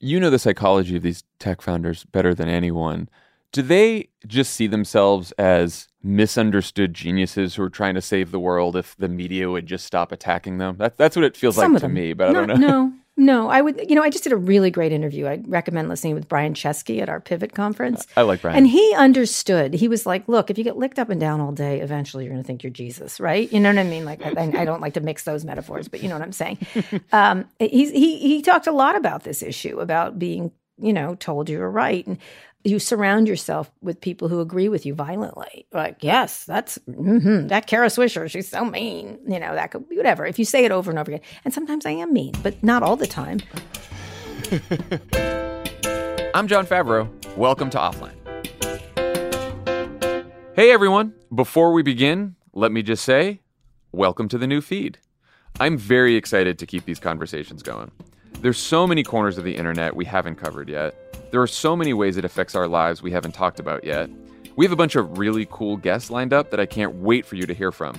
you know the psychology of these tech founders better than anyone. Do they just see themselves as misunderstood geniuses who are trying to save the world if the media would just stop attacking them? That, that's what it feels Some like to them. me, but I don't know. No, no. I would, you know, I just did a really great interview. I'd recommend listening with Brian Chesky at our Pivot conference. I like Brian. And he understood. He was like, look, if you get licked up and down all day, eventually you're going to think you're Jesus, right? You know what I mean? Like, I, I don't like to mix those metaphors, but you know what I'm saying. um, he's, he, he talked a lot about this issue, about being, you know, told you were right. And you surround yourself with people who agree with you violently. Like, yes, that's mhm, that Kara Swisher. She's so mean. You know, that could be whatever. If you say it over and over again, and sometimes I am mean, but not all the time. I'm Jon Favreau. Welcome to Offline. Hey everyone. Before we begin, let me just say, welcome to the new feed. I'm very excited to keep these conversations going. There's so many corners of the internet we haven't covered yet. There are so many ways it affects our lives we haven't talked about yet. We have a bunch of really cool guests lined up that I can't wait for you to hear from.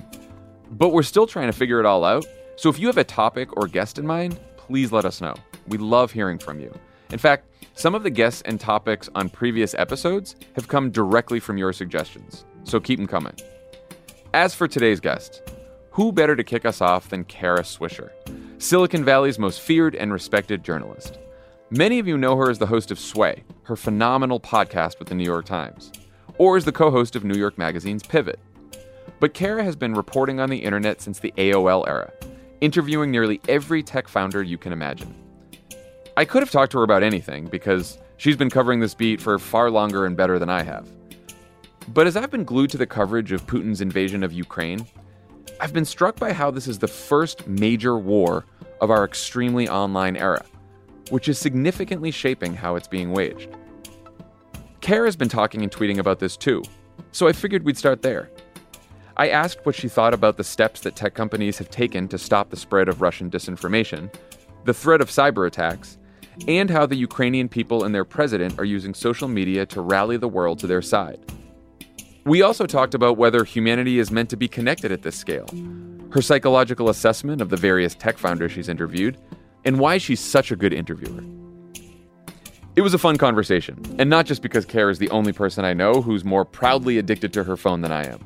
But we're still trying to figure it all out. So if you have a topic or guest in mind, please let us know. We love hearing from you. In fact, some of the guests and topics on previous episodes have come directly from your suggestions. So keep them coming. As for today's guest, who better to kick us off than Kara Swisher, Silicon Valley's most feared and respected journalist? Many of you know her as the host of Sway, her phenomenal podcast with the New York Times, or as the co host of New York Magazine's Pivot. But Kara has been reporting on the internet since the AOL era, interviewing nearly every tech founder you can imagine. I could have talked to her about anything because she's been covering this beat for far longer and better than I have. But as I've been glued to the coverage of Putin's invasion of Ukraine, I've been struck by how this is the first major war of our extremely online era, which is significantly shaping how it's being waged. Kara's been talking and tweeting about this too, so I figured we'd start there. I asked what she thought about the steps that tech companies have taken to stop the spread of Russian disinformation, the threat of cyber attacks, and how the Ukrainian people and their president are using social media to rally the world to their side. We also talked about whether humanity is meant to be connected at this scale, her psychological assessment of the various tech founders she's interviewed, and why she's such a good interviewer. It was a fun conversation, and not just because Kara is the only person I know who's more proudly addicted to her phone than I am.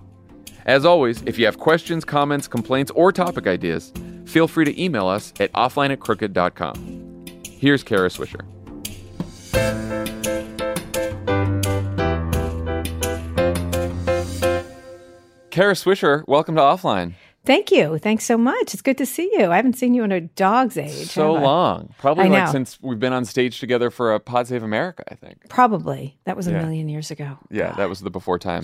As always, if you have questions, comments, complaints, or topic ideas, feel free to email us at offline at crooked.com. Here's Kara Swisher. Kara Swisher, welcome to Offline. Thank you. Thanks so much. It's good to see you. I haven't seen you in a dog's age. So long. Probably like since we've been on stage together for a Pod Save America, I think. Probably. That was a Yeah. million years ago. Yeah, that was the before time.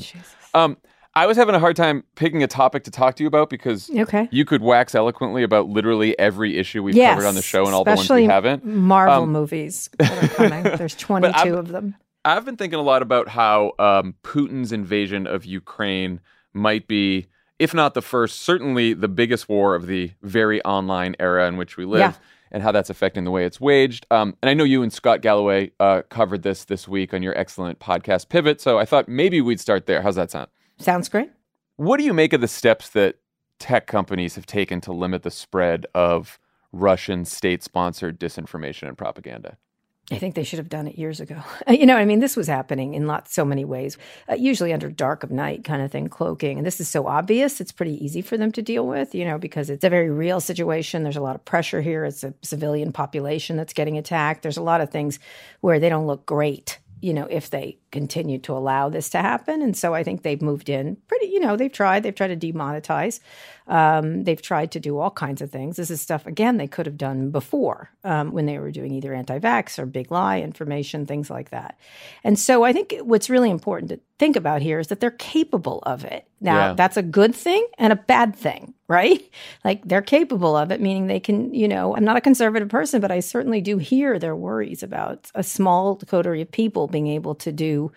Um, I was having a hard time picking a topic to talk to you about because Okay. you could wax eloquently about literally every issue we've Yes, covered on the show and all the ones we haven't. Marvel Um, movies that are coming. There's 22 of them. I've been thinking a lot about how um, Putin's invasion of Ukraine might be, if not the first, certainly the biggest war of the very online era in which we live, Yeah. and how that's affecting the way it's waged. Um, and I know you and Scott Galloway uh, covered this this week on your excellent podcast Pivot, so I thought maybe we'd start there. How's that sound? Sounds great. What do you make of the steps that tech companies have taken to limit the spread of Russian state sponsored disinformation and propaganda? I think they should have done it years ago. You know, I mean, this was happening in lots, so many ways, uh, usually under dark of night kind of thing, cloaking. And this is so obvious, it's pretty easy for them to deal with, you know, because it's a very real situation. There's a lot of pressure here. It's a civilian population that's getting attacked. There's a lot of things where they don't look great, you know, if they continue to allow this to happen. And so I think they've moved in pretty, you know, they've tried, they've tried to demonetize. Um, they've tried to do all kinds of things. This is stuff, again, they could have done before um, when they were doing either anti vax or big lie information, things like that. And so I think what's really important to think about here is that they're capable of it. Now, Yeah. that's a good thing and a bad thing, right? Like they're capable of it, meaning they can, you know, I'm not a conservative person, but I certainly do hear their worries about a small coterie of people being able to do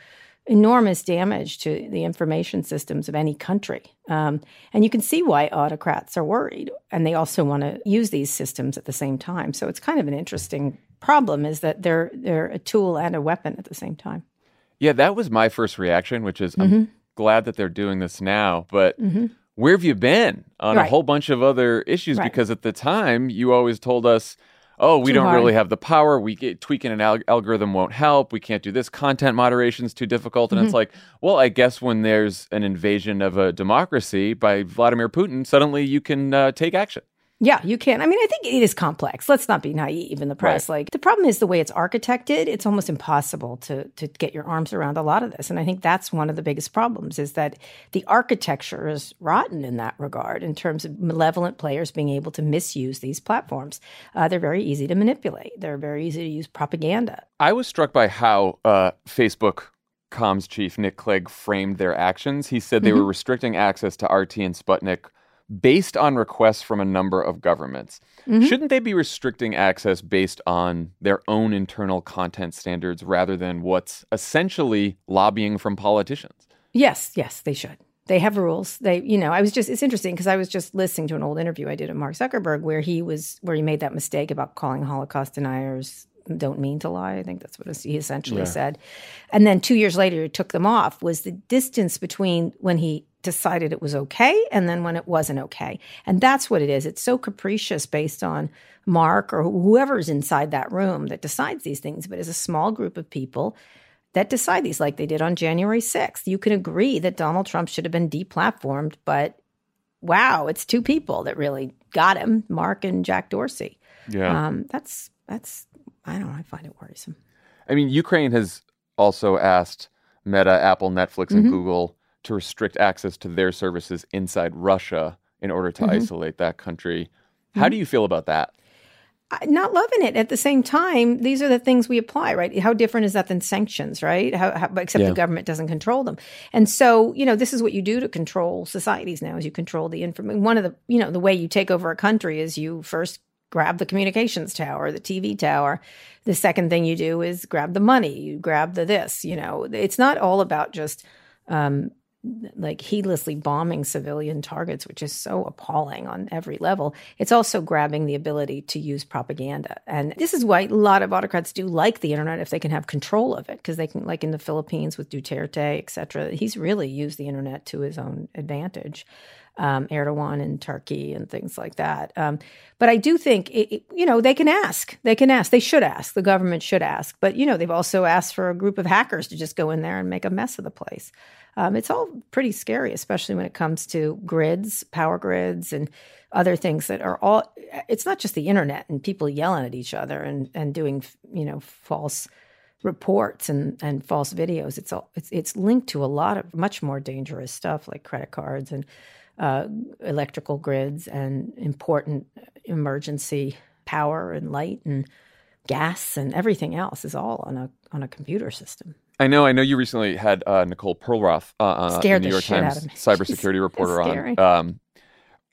enormous damage to the information systems of any country. Um, and you can see why autocrats are worried. And they also want to use these systems at the same time. So it's kind of an interesting problem is that they're they're a tool and a weapon at the same time. Yeah, that was my first reaction, which is Mm-hmm. I'm glad that they're doing this now. But where have you been on a whole bunch of other issues? Right. Because at the time, you always told us, oh, we don't hard. really have the power. We get, tweaking an al- algorithm won't help. We can't do this. Content moderation is too difficult. And Mm-hmm. it's like, well, I guess when there's an invasion of a democracy by Vladimir Putin, suddenly you can uh, take action. Yeah, you can. I mean, I think it is complex. Let's not be naive in the press. Like the problem is the way it's architected, it's almost impossible to to get your arms around a lot of this. And I think that's one of the biggest problems is that the architecture is rotten in that regard in terms of malevolent players being able to misuse these platforms. Uh, they're very easy to manipulate. They're very easy to use propaganda. I was struck by how uh, Facebook comms chief Nick Clegg framed their actions. He said they Mm-hmm. were restricting access to RT and Sputnik based on requests from a number of governments. Mm-hmm. Shouldn't they be restricting access based on their own internal content standards rather than what's essentially lobbying from politicians? Yes, yes, they should. They have rules. They, you know, I was just, it's interesting because I was just listening to an old interview I did of Mark Zuckerberg where he was, where he made that mistake about calling Holocaust deniers don't mean to lie. I think that's what he essentially Yeah. said. And then two years later, he took them off was the distance between when he decided it was okay and then when it wasn't okay. And that's what it is. It's so capricious based on Mark or whoever's inside that room that decides these things, but as a small group of people that decide these, like they did on January 6th. You can agree that Donald Trump should have been deplatformed, but wow, it's two people that really got him, Mark and Jack Dorsey. Yeah. Um, that's that's I don't know. I find it worrisome. I mean, Ukraine has also asked Meta, Apple, Netflix, and Mhm. Google to restrict access to their services inside Russia in order to Mhm. isolate that country. How do you feel about that? Not loving it. At the same time, these are the things we apply, right? How different is that than sanctions, right? How, how, except Yeah. the government doesn't control them. And so, you know, this is what you do to control societies now: is you control the information. One of the, you know, the way you take over a country is you first grab the communications tower, the TV tower. The second thing you do is grab the money. You grab the this. You know, it's not all about just um, like heedlessly bombing civilian targets, which is so appalling on every level. It's also grabbing the ability to use propaganda. And this is why a lot of autocrats do like the internet if they can have control of it, because they can, like in the Philippines with Duterte, et cetera, he's really used the internet to his own advantage. Um, Erdogan in Turkey and things like that. Um, but I do think, it, it- you know, they can ask. They can ask. They should ask. The government should ask. But, you know, they've also asked for a group of hackers to just go in there and make a mess of the place. Um, it's all pretty scary, especially when it comes to grids, power grids, and other things that are all. It's not just the internet and people yelling at each other and and doing you know false reports and and false videos. It's all it's it's linked to a lot of much more dangerous stuff like credit cards and uh, electrical grids and important emergency power and light and gas and everything else is all on a on a computer system. I know. I know you recently had uh, Nicole Perlroth, uh, uh, the New York Times cybersecurity reporter, on. Um,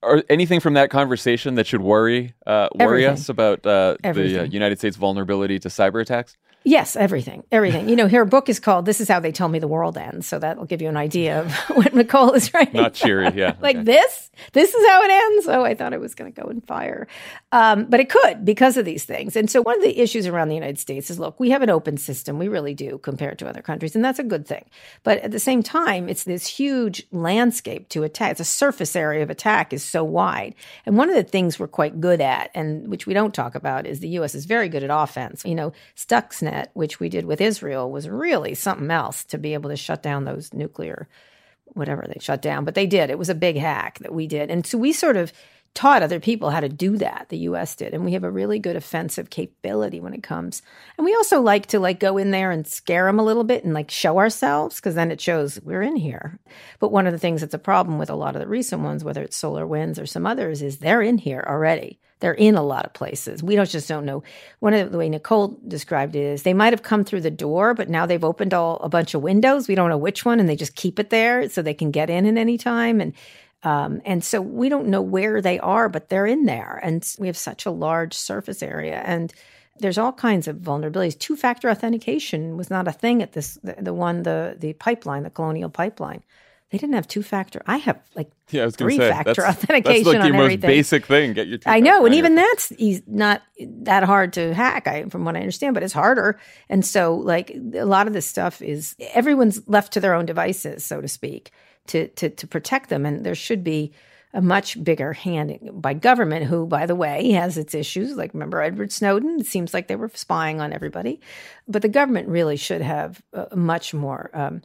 or anything from that conversation that should worry uh, worry Everything. us about uh, the uh, United States vulnerability to cyber attacks? Yes, everything, everything. You know, her book is called "This Is How They Tell Me the World Ends," so that'll give you an idea of what Nicole is writing. Not cheery, yeah. like okay. this. This is how it ends. Oh, I thought it was going to go in fire, um, but it could because of these things. And so, one of the issues around the United States is, look, we have an open system. We really do compared to other countries, and that's a good thing. But at the same time, it's this huge landscape to attack. It's a surface area of attack is so wide. And one of the things we're quite good at, and which we don't talk about, is the U.S. is very good at offense. You know, Stuxnet, which we did with Israel, was really something else to be able to shut down those nuclear whatever they shut down, but they did. It was a big hack that we did. And so we sort of taught other people how to do that. The US did. And we have a really good offensive capability when it comes. And we also like to like go in there and scare them a little bit and like show ourselves because then it shows we're in here. But one of the things that's a problem with a lot of the recent ones, whether it's Solar Winds or some others, is they're in here already. They're in a lot of places. We don't just don't know. One of the way Nicole described it is they might have come through the door, but now they've opened all a bunch of windows. We don't know which one, and they just keep it there so they can get in at any time. And um, and so we don't know where they are, but they're in there, and we have such a large surface area, and there's all kinds of vulnerabilities. Two factor authentication was not a thing at this the, the one the the pipeline, the Colonial Pipeline. They didn't have two factor. I have like Yeah, I was going to three say factor that's, authentication That's like on your most everything. basic thing. Get your. I know, and even that's not that hard to hack, I, from what I understand, but it's harder. And so, like a lot of this stuff is everyone's left to their own devices, so to speak, to to to protect them. And there should be a much bigger hand by government, who, by the way, has its issues. Like, remember Edward Snowden? It seems like they were spying on everybody. But the government really should have a much more um,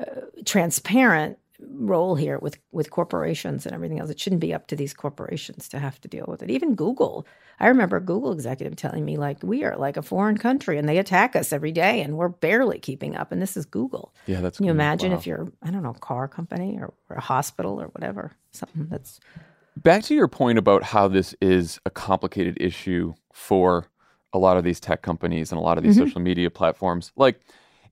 uh, transparent role here with with corporations and everything else. It shouldn't be up to these corporations to have to deal with it. Even Google. I remember a Google executive telling me like we are like a foreign country and they attack us every day and we're barely keeping up. And this is Google. Yeah, that's. Can you cool. imagine Wow. if you're I don't know a car company or, or a hospital or whatever something that's Back to your point about how this is a complicated issue for a lot of these tech companies and a lot of these social media platforms. Like,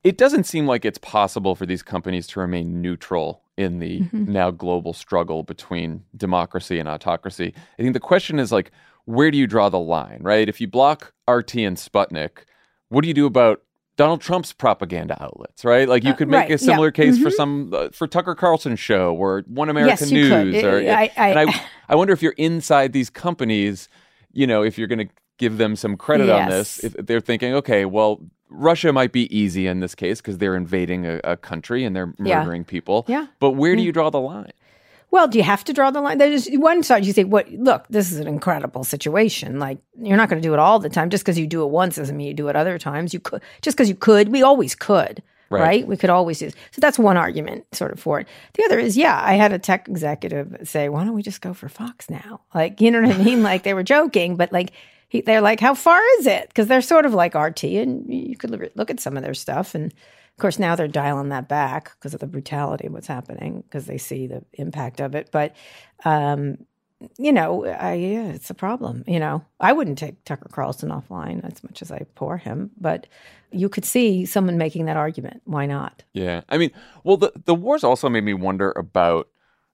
it doesn't seem like it's possible for these companies to remain neutral in the now global struggle between democracy and autocracy. I think the question is like, where do you draw the line, right? If you block RT and Sputnik, what do you do about Donald Trump's propaganda outlets, right? Like you Uh, could make right, a yeah. similar case for some uh, for Tucker Carlson show or One American could. News or I- I- and I I wonder if you're inside these companies, you know, if you're going to give them some credit on this, if they're thinking, okay, well, Russia might be easy in this case because they're invading a, a country and they're Yeah. murdering people. Yeah. But where do mm. you draw the line? Well, do you have to draw the line? There's one side you say, "What? Look, this is an incredible situation. Like you're not going to do it all the time. Just because you do it once doesn't mean you do it other times. You could just because you could. We always could, Right. right. We could always do. So that's one argument, sort of, for it. The other is, yeah, I had a tech executive say, "Why don't we just go for Fox now?" Like, you know what I mean? like they were joking, but like. He, they're like, how far is it? Because they're sort of like RT, and you could look at- some of their stuff. And of course, now they're dialing that back because of the brutality of what's happening, because they see the impact of it. But um, you know, I, yeah, it's a problem. You know, I wouldn't take Tucker Carlson offline as much as I pour him, but you could see someone making that argument. Why not? Yeah. I mean, well, the, the wars also made me wonder about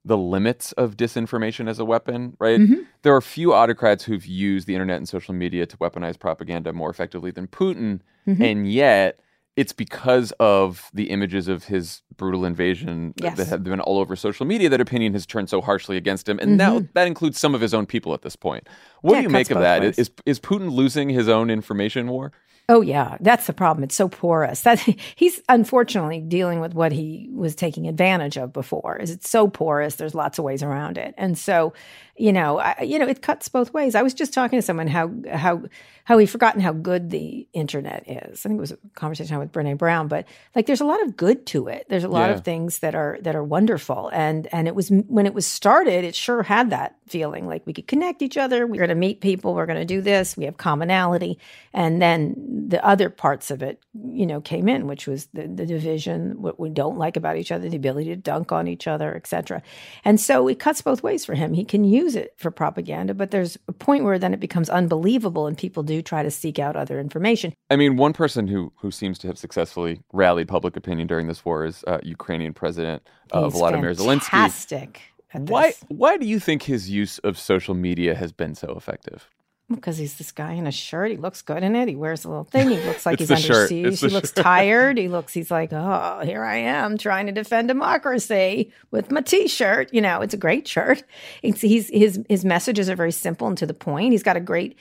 the limits of disinformation as a weapon, right? Mm-hmm. There are few autocrats who've used the internet and social media to weaponize propaganda more effectively than Putin. Mm-hmm. And yet, it's because of the images of his brutal invasion Yes. that have been all over social media that opinion has turned so harshly against him. And now that includes some of his own people at this point. What Mm-hmm. Yeah, do you make of that? ways. Is, is Putin losing his own information war? Oh yeah, that's the problem. It's so porous. That he's unfortunately dealing with what he was taking advantage of before. Is it's so porous? There's lots of ways around it, and so you know, I, you know, it cuts both ways. I was just talking to someone how how how we've forgotten how good the internet is. I think it was a conversation I had with Brene Brown, but like, there's a lot of good to it. There's a lot Yeah. of things that are that are wonderful, and and it was when it was started, it sure had that feeling like we could connect each other. We're going to meet people. We're going to do this. We have commonality, and then the other parts of it, you know, came in, which was the, the division, what we don't like about each other, the ability to dunk on each other, et cetera. And so it cuts both ways for him. He can use it for propaganda, but there's a point where then it becomes unbelievable, and people do try to seek out other information. I mean, one person who who seems to have successfully rallied public opinion during this war is uh, Ukrainian President uh, He's Volodymyr Zelensky. fantastic. Why why do you think his use of social media has been so effective? Because he's this guy in a shirt. He looks good in it. He wears a little thing. He looks like he's under siege. He looks shirt. tired. He looks, he's like, oh, here I am trying to defend democracy with my t shirt. You know, it's a great shirt. It's, he's, his, his messages are very simple and to the point. He's got a great,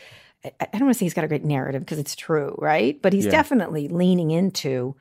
I I don't want to say he's got a great narrative because it's true, right? But he's Yeah. definitely leaning into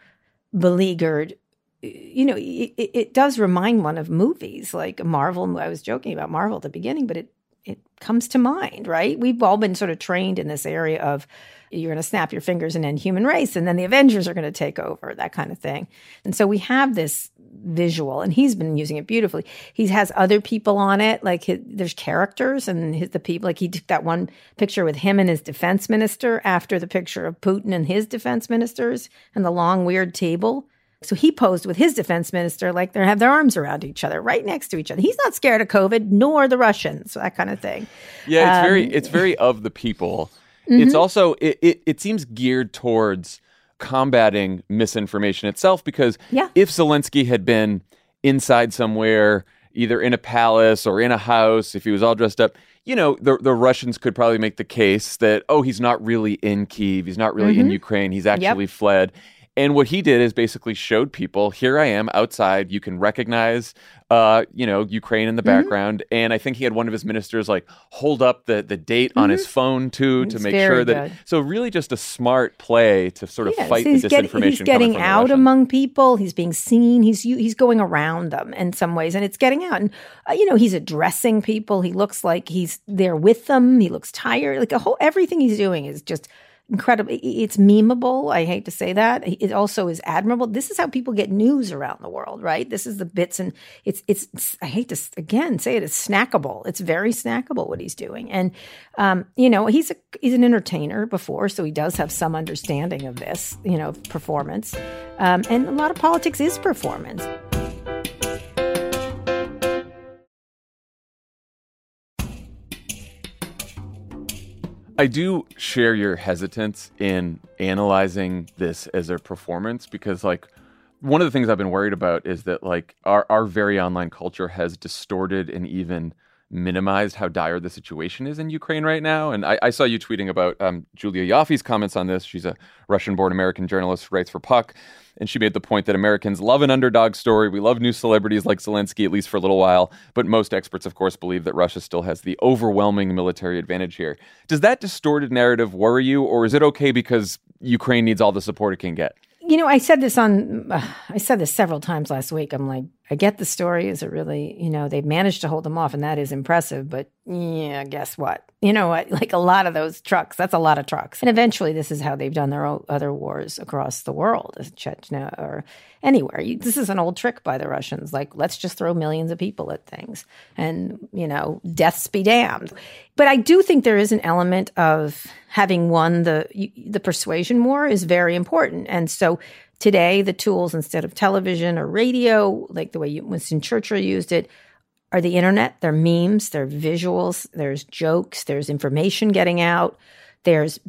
beleaguered you know, it it does remind one of movies like Marvel. I was joking about Marvel at the beginning, but it it comes to mind, right? We've all been sort of trained in this area of you're going to snap your fingers and end human race, and then the Avengers are going to take over, that kind of thing. And so we have this visual, and he's been using it beautifully. He has other people on it, like his, there's characters and his, the people. Like he took that one picture with him and his defense minister after the picture of Putin and his defense ministers and the long weird table. So he posed with his defense minister like they have their arms around each other, right next to each other. He's not scared of COVID, nor the Russians, that kind of thing. Yeah, it's very Um, it's very of the people. Mm-hmm. It's also it, it it seems geared towards combating misinformation itself because Yeah. if Zelensky had been inside somewhere, either in a palace or in a house, if he was all dressed up, you know, the the Russians could probably make the case that oh, he's not really in Kiev, he's not really in Ukraine, he's actually fled. And what he did is basically showed people, here I am outside. You can recognize, uh, you know, Ukraine in the Mm-hmm. background. And I think he had one of his ministers like hold up the the date on his phone too to make Mm-hmm. sure that. good. So really, just a smart play to sort of Yes, fight the get- disinformation. he's getting out among people. He's being seen. He's he's going around them in some ways, and it's getting out. And uh, you know, he's addressing people. He looks like he's there with them. He looks tired. Like a whole everything he's doing is just incredible. It's memeable. I hate to say that. It also is admirable. This is how people get news around the world, right? This is the bits, and it's it's. it's- I hate to again say it. It's snackable. It's very snackable what he's doing, and um, you know he's a he's an entertainer before, so he does have some understanding of this, you know, performance, um, and a lot of politics is performance. I do share your hesitance in analyzing this as a performance because, like, one of the things I've been worried about is that, like, our, our very online culture has distorted and even minimized how dire the situation is in Ukraine right now. And I, I saw you tweeting about um, Julia Ioffe's comments on this. She's a Russian born American journalist who writes for Puck. And she made the point that Americans love an underdog story. We love new celebrities like Zelensky, at least for a little while. But most experts, of course, believe that Russia still has the overwhelming military advantage here. Does that distorted narrative worry you, or is it okay because Ukraine needs all the support it can get? You know, I said this on, uh, I said this several times last week. I'm like, I get the story. Is it really, you know, they've managed to hold them off, and that is impressive. But yeah, guess what? You know what? Like a lot of those trucks, that's a lot of trucks. And eventually, this is how they've done their other wars across the world, Chechnya or anywhere. You, this is an old trick by the Russians. Like, let's just throw millions of people at things, and you know, deaths be damned. But I do think there is an element of having won the the persuasion war is very important, and so today the tools instead of television or radio, like the way Winston Churchill used it, are the internet. They're memes, they're visuals, there's jokes, there's information getting out, there's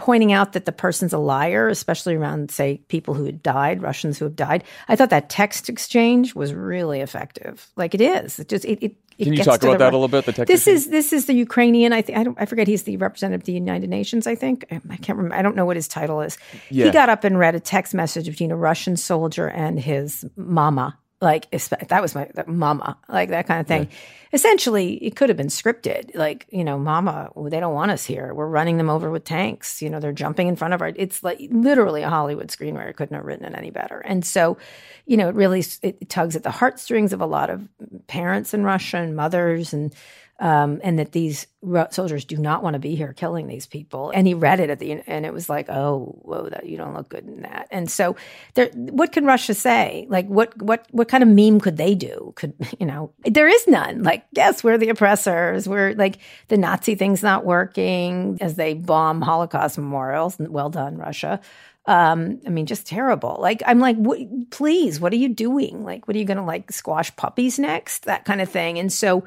pointing out that the person's a liar, especially around, say, people who had died, Russians who have died. I thought that text exchange was really effective. Like it is. It just it. it it Can you talk about the that a little bit? The text This exchange? is this is the Ukrainian. I think I don't. I forget. He's the representative of the United Nations. I think um, I can't remember. I don't know what his title is. Yeah. He got up and read a text message between a Russian soldier and his mama. Like that was my that mama, like that kind of thing. Essentially, it could have been scripted. Like you know, mama, they don't want us here. We're running them over with tanks. You know, they're jumping in front of our. It's like literally a Hollywood screenwriter couldn't have written it any better. And so, you know, it really it tugs at the heartstrings of a lot of parents in Russia and mothers and um, and that these soldiers do not want to be here killing these people. And he read it at the and it was like, oh, whoa, that you don't look good in that. And so, there, what can Russia say? Like, what what what kind of meme could they do? Could you know? There is none. Like, yes, we're the oppressors. We're like the Nazi thing's not working as they bomb Holocaust memorials. Well done, Russia. Um, I mean, just terrible. Like, I'm like, what, please, what are you doing? Like, what are you going to like squash puppies next? That kind of thing. And so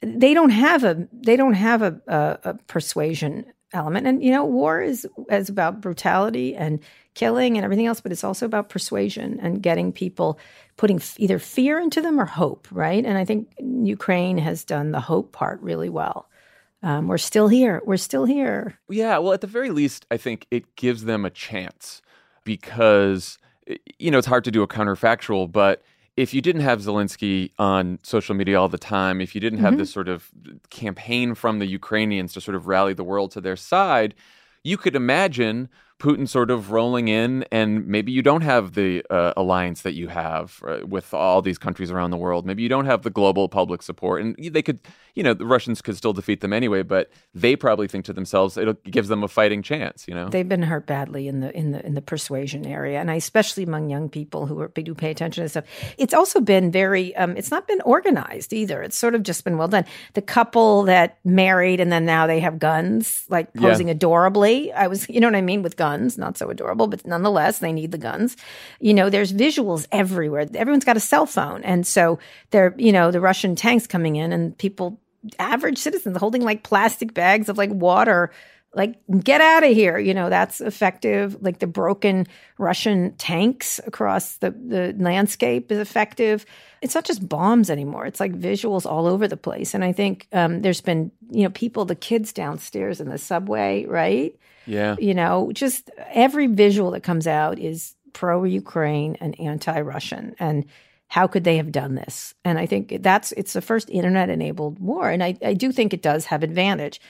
they don't have a they don't have a, a, a persuasion element. And you know, war is is about brutality and killing and everything else, but it's also about persuasion and getting people putting f- either fear into them or hope, right? And I think Ukraine has done the hope part really well. Um, we're still here. We're still here. Yeah, well, at the very least, I think it gives them a chance because, you know, it's hard to do a counterfactual, but if you didn't have Zelensky on social media all the time, if you didn't have mm-hmm. this sort of campaign from the Ukrainians to sort of rally the world to their side, you could imagine Putin sort of rolling in, and maybe you don't have the uh, alliance that you have uh, with all these countries around the world. Maybe you don't have the global public support, and they could, you know, the Russians could still defeat them anyway. But they probably think to themselves, it gives them a fighting chance. You know, They've been hurt badly in the in the in the persuasion area, and I, especially among young people who are do pay attention to stuff. It's also been very. Um, it's not been organized either. It's sort of just been well done. The couple that married and then now they have guns, like Yeah. posing adorably. I was, you know what I mean, with guns. Not so adorable, but nonetheless, they need the guns. You know, there's visuals everywhere. Everyone's got a cell phone, and so they're, you know, the Russian tanks coming in, and people, average citizens, holding like plastic bags of like water like get out of here. You know that's effective. Like the broken russian tanks across the, the landscape is effective. It's not just bombs anymore. It's like visuals all over the place. And i think um, there's been you know people the kids downstairs in the subway right yeah. you know just every visual that comes out is pro Ukraine and anti Russian. And how could they have done this? And I think that's it's the first internet enabled war. And I, I do think it does have advantage.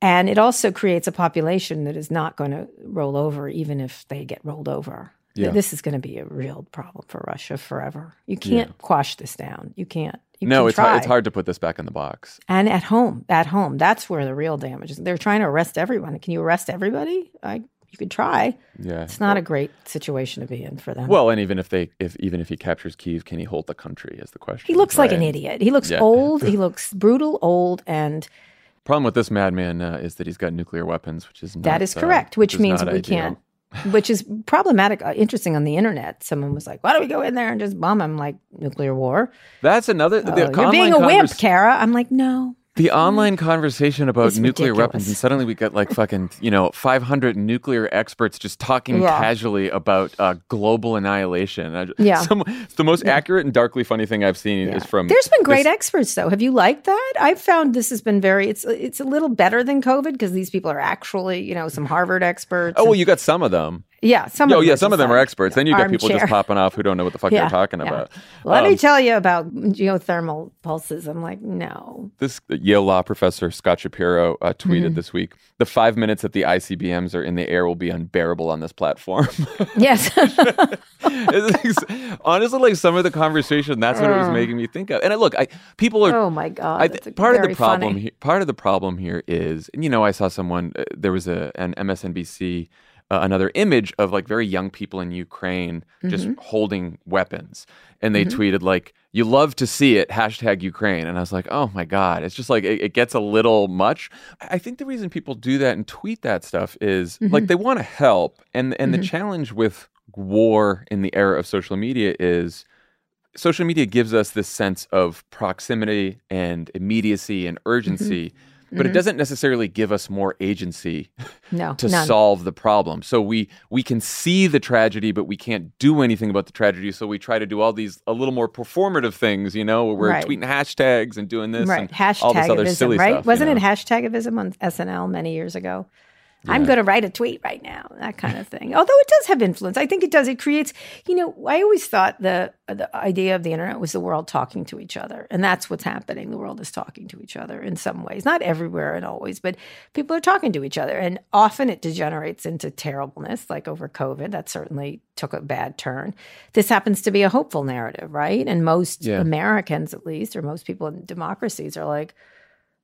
And it also creates a population that is not going to roll over, even if they get rolled over. Yeah. This is going to be a real problem for Russia forever. You can't quash this down. You can't. You no, it's hard, it's hard to put this back in the box. And at home, at home, that's where the real damage is. They're trying to arrest everyone. Can you arrest everybody? I, you could try. Yeah. It's not a great situation to be in for them. Well, and even if they, if even if he captures Kiev, can he hold the country? Is the question. he looks like an idiot. He looks Yeah. old. He looks brutal, old, and Problem with this madman uh, is that he's got nuclear weapons, which is not, that is uh, correct. Which is means we ideal. can't. Which is problematic. Uh, interesting on the internet. Someone was like, "Why don't we go in there and just bomb them?" like nuclear war?" That's another. Oh, you're being a wimp, Kara. I'm like, no. The online conversation about It's nuclear weapons, and suddenly we get like fucking, you know, 500 nuclear experts just talking Yeah. casually about uh, global annihilation. I, Yeah. some, it's the most accurate and darkly funny thing I've seen is from. There's been great this- experts though. Have you liked that? I've found this has been very. It's it's a little better than COVID because these people are actually you know some Harvard experts. Oh, well, you got some of them. Yeah, some. Oh, of yeah, some of them are experts. Then you got people just popping off who don't know what the fuck Yeah, they're talking yeah. about. Let Um, me tell you about geothermal pulses. I'm like, no. this Yale law professor Scott Shapiro uh, tweeted Mm-hmm. this week: the five minutes that the ICBMs are in the air will be unbearable on this platform. Yes. Like- honestly, like some of the conversation, that's what it was making me think of. And I, look, I people are. oh my god. I, part of the problem, funny. he, part of the problem here is, and, you know, I saw someone. Uh, there was a an MSNBC, uh, another image of like very young people in Ukraine just Mm-hmm. holding weapons, and they tweeted like, "You love to see it." Hashtag Ukraine, and I was like, "Oh my god!" It's just like it, it gets a little much. I think the reason people do that and tweet that stuff is Mm-hmm. like they want to help, and and the challenge with war in the era of social media is social media gives us this sense of proximity and immediacy and urgency, but it mm-hmm. doesn't necessarily give us more agency No, to none. solve the problem. So we we can see the tragedy, but we can't do anything about the tragedy. So we try to do all these a little more performative things, you know, where we're Right. tweeting hashtags and doing this right. and all this other silly right? stuff. Wasn't know? it hashtagism on SNL many years ago? I'm going to write a tweet right now, that kind of thing. Although it does have influence, I think it does. It creates, you know, I always thought the the idea of the internet was the world talking to each other, and that's what's happening. The world is talking to each other in some ways, not everywhere and always, but people are talking to each other, and often it degenerates into terribleness, like over COVID. That certainly took a bad turn. This happens to be a hopeful narrative, right? And most Yeah. Americans, at least, or most people in democracies, are like,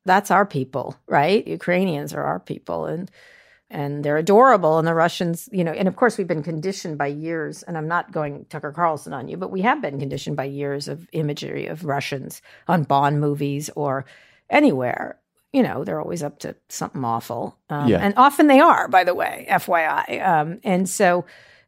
that's our people, right? Ukrainians are our people, and and they're adorable. And the Russians, you know, and of course we've been conditioned by years. And I'm not going Tucker Carlson on you, but we have been conditioned by years of imagery of Russians on Bond movies or anywhere. You know, they're always up to something awful, um, Yeah. and often they are, by the way, FYI. Um, and so,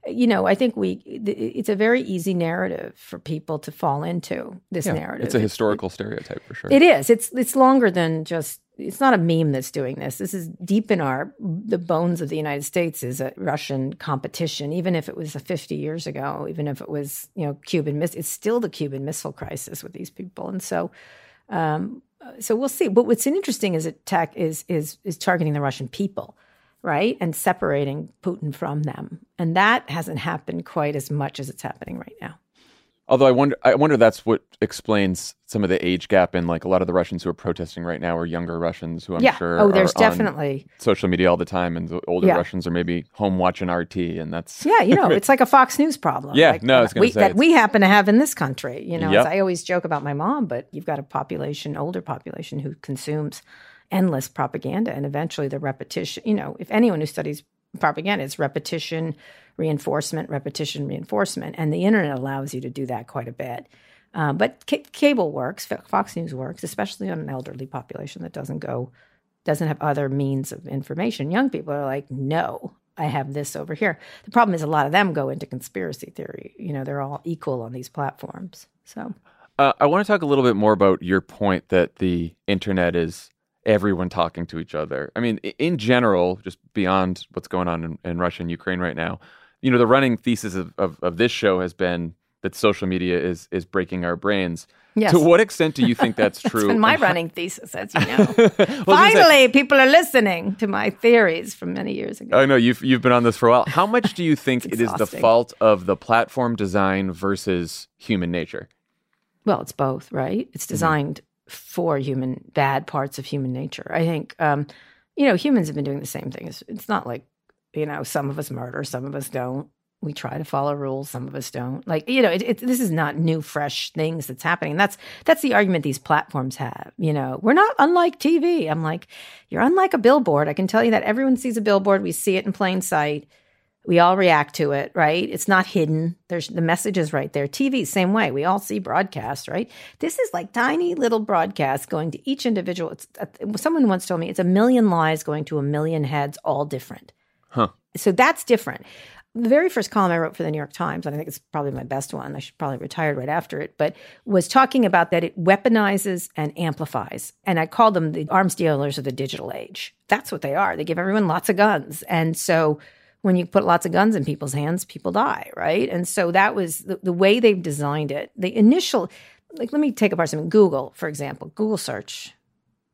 you know, I think we it's a very easy narrative for people to fall into this Yeah, narrative. It's a historical stereotype for sure. it is. It's it's longer than just. It's not a meme that's doing this. This is deep in our the bones of the United States is a Russian competition. Even if it was a 50 years ago, even if it was you know Cuban miss, it's still the Cuban Missile Crisis with these people. And so, um, so we'll see. But what's interesting is attack is is is targeting the Russian people, right, and separating Putin from them. And that hasn't happened quite as much as it's happening right now. Although I wonder, I wonder that's what explains some of the age gap in like a lot of the Russians who are protesting right now are younger Russians who I'm yeah. sure oh, there's are on definitely. social media all the time, and the older Yeah. Russians are maybe home watching RT, and that's Yeah, you know, it's like a Fox News problem. Yeah, like, no, I was gonna we, say that we happen to have in this country. You know, Yep. I always joke about my mom, but you've got a population, older population, who consumes endless propaganda, and eventually the repetition. You know, if anyone who studies propaganda, it's repetition, reinforcement, repetition, reinforcement, and the internet allows you to do that quite a bit. Um, but ca- cable works, Fox News works, especially on an elderly population that doesn't go, doesn't have other means of information. Young people are like, no, I have this over here. The problem is a lot of them go into conspiracy theory. You know, they're all equal on these platforms. So Uh, I want to talk a little bit more about your point that the internet is everyone talking to each other. I mean, in general, just beyond what's going on in, in Russia and Ukraine right now, you know, the running thesis of, of, of this show has been that social media is is breaking our brains. Yes. To what extent do you think that's true? It's been my running thesis, as you know. Well, I say- Finally, people are listening to my theories from many years ago. I know you've you've been on this for a while. How much do you think it is the fault of the platform design versus human nature? Well, it's both, right? It's mm-hmm. designed for human bad parts of human nature. I think, um, you know, humans have been doing the same things. It's, not like, you know, some of us murder, some of us don't. We try to follow rules, some of us don't. Like, you know, it, it, this is not new, fresh things that's happening. That's that's the argument these platforms have. You know, we're not unlike TV. I'm like, you're unlike a billboard. I can tell you that everyone sees a billboard. We see it in plain sight. We all react to it, right? It's not hidden. There's the message is right there. TV, same way. We all see broadcasts, right? This is like tiny little broadcasts going to each individual. It's, uh, someone once told me it's a million lies going to a million heads, all different. Huh. So that's different. The very first column I wrote for the New York Times, and I think it's probably my best one. I should probably retired right after it, but was talking about that it weaponizes and amplifies. And I called them the arms dealers of the digital age. That's what they are. They give everyone lots of guns. And so when you put lots of guns in people's hands, people die, right? And so that was the, the way they've designed it. The initial, like, let me take apart something. Google, for example, Google search.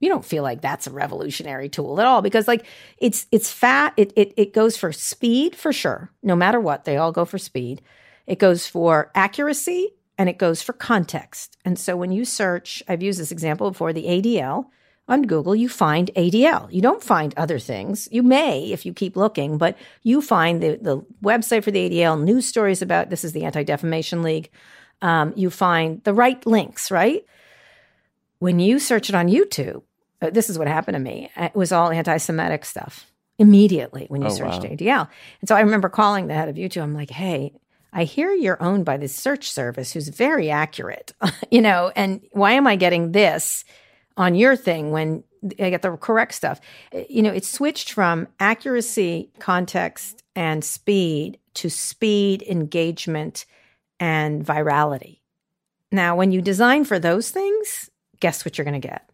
You don't feel like that's a revolutionary tool at all because, like, it's it's fat. It it it goes for speed for sure. No matter what, they all go for speed. It goes for accuracy and it goes for context. And so when you search, I've used this example before, the ADL on Google, you find ADL. You don't find other things. You may if you keep looking, but you find the, the website for the ADL, news stories about this is the Anti Defamation League. Um, you find the right links, right? When you search it on YouTube, uh, this is what happened to me. It was all anti Semitic stuff immediately when you Oh, searched wow. ADL. And so I remember calling the head of YouTube. I'm like, hey, I hear you're owned by this search service who's very accurate, you know, and why am I getting this on your thing when I get the correct stuff? You know, it switched from accuracy, context, and speed to speed, engagement, and virality. Now, when you design for those things, guess what you're going to get?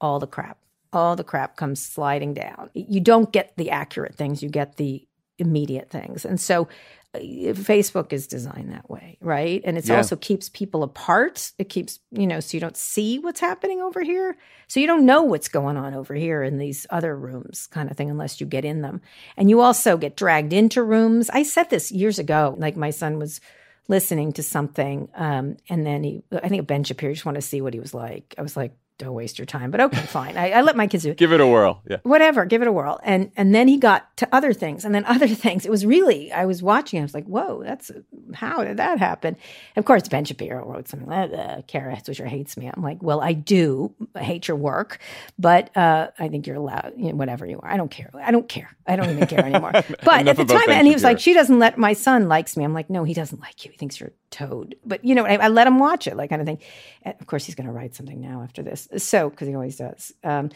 All the crap. All the crap comes sliding down. You don't get the accurate things, you get the immediate things. And so Facebook is designed that way, right? And it Yeah. also keeps people apart. It keeps, you know, so you don't see what's happening over here. So you don't know what's going on over here in these other rooms, kind of thing, unless you get in them. And you also get dragged into rooms. I said this years ago. Like my son was listening to something, um, and then he, I think Ben Shapiro just wanted to see what he was like. I was like, don't waste your time, but okay, fine. I, I let my kids do it Give it a whirl. Yeah. whatever, give it a whirl. And and then he got to other things, and then other things. It was really I was watching. I was like, whoa, that's how did that happen? Of course, Ben Shapiro wrote something like uh, Kara Swisher hates me. I'm like, well, I do hate your work, but uh, I think you're allowed, you know, whatever you are. I don't care. I don't care. I don't even care anymore. But at the time, Ben and he was Shapiro. like, she doesn't let my son likes me. I'm like, no, he doesn't like you. He thinks you're a toad. But you know, I, I let him watch it, like kind of thing. And of course, he's going to write something now after this. So because he always does. Um,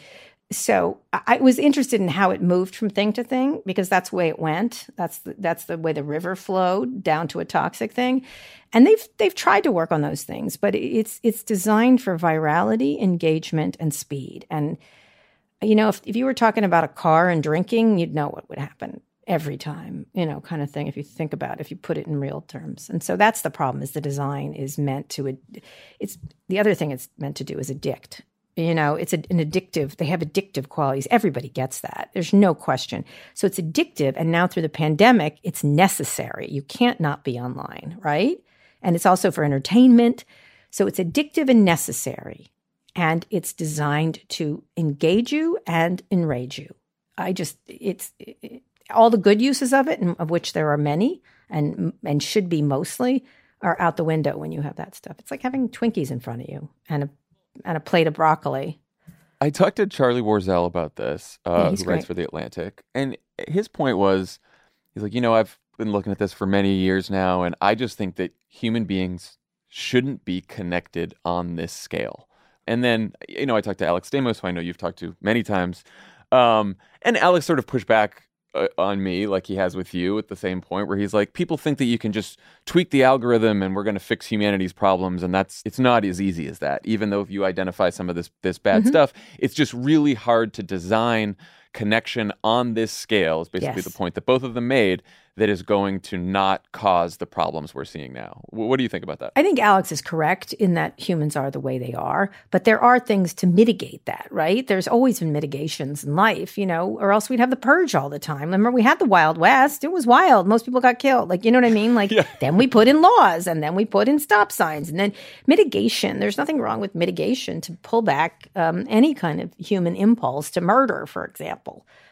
so I was interested in how it moved from thing to thing because that's the way it went. That's the, that's the way the river flowed down to a toxic thing, and they've they've tried to work on those things, but it's it's designed for virality, engagement, and speed. And you know, if if you were talking about a car and drinking, you'd know what would happen every time. You know, kind of thing. If you think about, it, if you put it in real terms, and so that's the problem. Is the design is meant to, it's the other thing it's meant to do is addict you know it's an addictive they have addictive qualities everybody gets that there's no question so it's addictive and now through the pandemic it's necessary you can't not be online right and it's also for entertainment so it's addictive and necessary and it's designed to engage you and enrage you i just it's it, all the good uses of it and of which there are many and and should be mostly are out the window when you have that stuff it's like having twinkies in front of you and a and a plate of broccoli. I talked to Charlie Warzel about this, Yeah, uh, he's who writes for The Atlantic. And his point was he's like, you know, I've been looking at this for many years now, and I just think that human beings shouldn't be connected on this scale. And then, you know, I talked to Alex Stamos, who I know you've talked to many times. Um, and Alex sort of pushed back uh, on me, like he has with you, at the same point, where he's like, people think that you can just tweak the algorithm and we're going to fix humanity's problems, and that's it's not as easy as that. Even though if you identify some of this this bad Mhm. stuff, it's just really hard to design connection on this scale is basically Yes. the point that both of them made that is going to not cause the problems we're seeing now. Wh- What do you think about that? I think Alex is correct in that humans are the way they are, but there are things to mitigate that, right? There's always been mitigations in life, you know, or else we'd have the purge all the time. Remember, we had the Wild West. It was wild. Most people got killed. Like, you know what I mean? Like, then we put in laws and then we put in stop signs and then mitigation. There's nothing wrong with mitigation to pull back um, any kind of human impulse to murder, for example,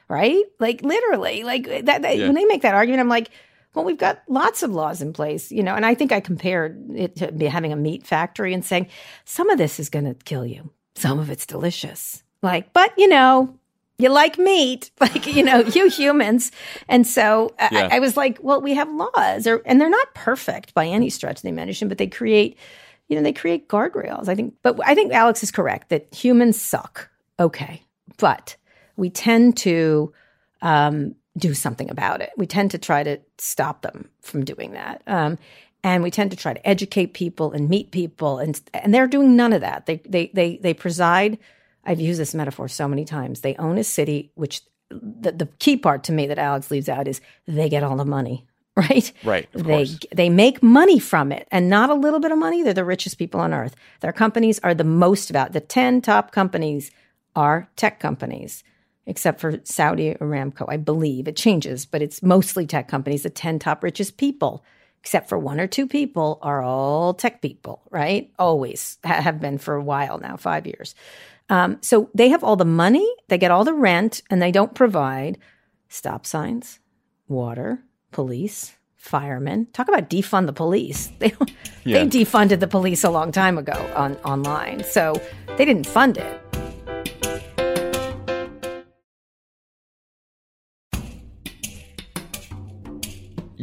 right? Like, literally, like that, that Yeah. when they make that argument, I'm like, well, we've got lots of laws in place, you know, and I think I compared it to having a meat factory and saying some of this is going to kill you, some of it's delicious. Like, but you know, you like meat, like you know, you humans, and so I- Yeah. I, I was like, well, we have laws, or, and they're not perfect by any stretch of the imagination, but they create, you know, they create guardrails. I think, but I think Alex is correct that humans suck. Okay, but we tend to um, do something about it. We tend to try to stop them from doing that. Um, and we tend to try to educate people and meet people and and they're doing none of that. They they they they preside I've used this metaphor so many times. They own a city which the, the key part to me that Alex leaves out is they get all the money, right? Right, they course. they make money from it and not a little bit of money. They're the richest people on earth. Their companies are the most about the 10 top companies are tech companies except for Saudi Aramco, I believe. It changes, but it's mostly tech companies. The 10 top richest people, except for one or two people, are all tech people, right? Always have been for a while now, five years. Um, so they have all the money, they get all the rent, and they don't provide stop signs, water, police, firemen. Talk about defund the police. They Yeah. they defunded the police a long time ago on online. So they didn't fund it.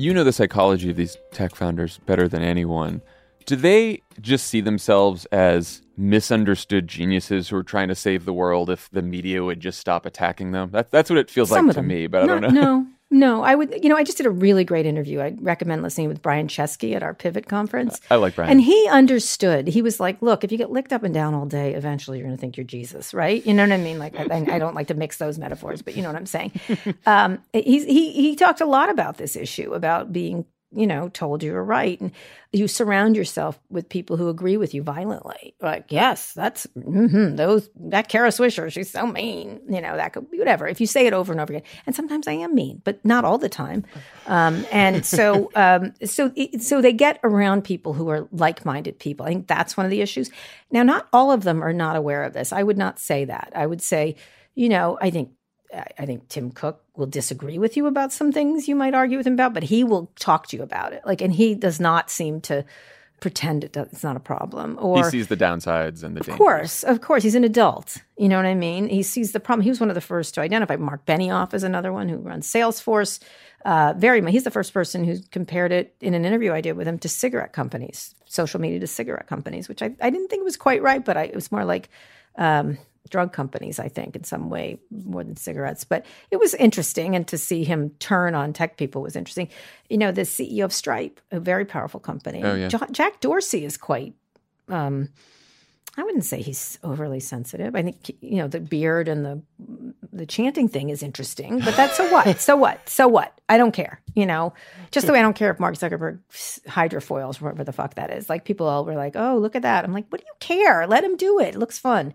You know the psychology of these tech founders better than anyone. Do they just see themselves as misunderstood geniuses who are trying to save the world if the media would just stop attacking them? That, that's what it feels Some like to them. me, but I don't know. No, no. I would, you know, I just did a really great interview. I'd recommend listening with Brian Chesky at our Pivot conference. I like Brian. And he understood. He was like, look, if you get licked up and down all day, eventually you're going to think you're Jesus, right? You know what I mean? Like, I, I don't like to mix those metaphors, but you know what I'm saying. Um, he's, he, he talked a lot about this issue, about being, you know, told you were right. And you surround yourself with people who agree with you violently. Like, yes, that's, hmm those, that Kara Swisher, she's so mean. You know, that could be whatever. If you say it over and over again, and sometimes I am mean, but not all the time. Um, and so, um, so, it- so they get around people who are like-minded people. I think that's one of the issues. Now, not all of them are not aware of this. I would not say that. I would say, you know, I think I think Tim Cook will disagree with you about some things you might argue with him about, but he will talk to you about it. Like, and he does not seem to pretend it does, it's not a problem. Or he sees the downsides and the of dangers. course, of course, he's an adult. You know what I mean? He sees the problem. He was one of the first to identify. Mark Benioff is another one who runs Salesforce. Uh, very much, he's the first person who compared it in an interview I did with him to cigarette companies, social media to cigarette companies, which I, I didn't think was quite right, but I, it was more like um, drug companies, I think, in some way more than cigarettes. But it was interesting, and to see him turn on tech people was interesting. You know, the CEO of Stripe, a very powerful company. Oh, yeah. Ja- Jack Dorsey is quite. Um, I wouldn't say he's overly sensitive. I think you know the beard and the the chanting thing is interesting, but that's so what? so what? So what? I don't care. You know, just the way I don't care if Mark Zuckerberg hydrofoils, whatever the fuck that is. Like people all were like, "Oh, look at that." I'm like, "What do you care? Let him do it. It looks fun."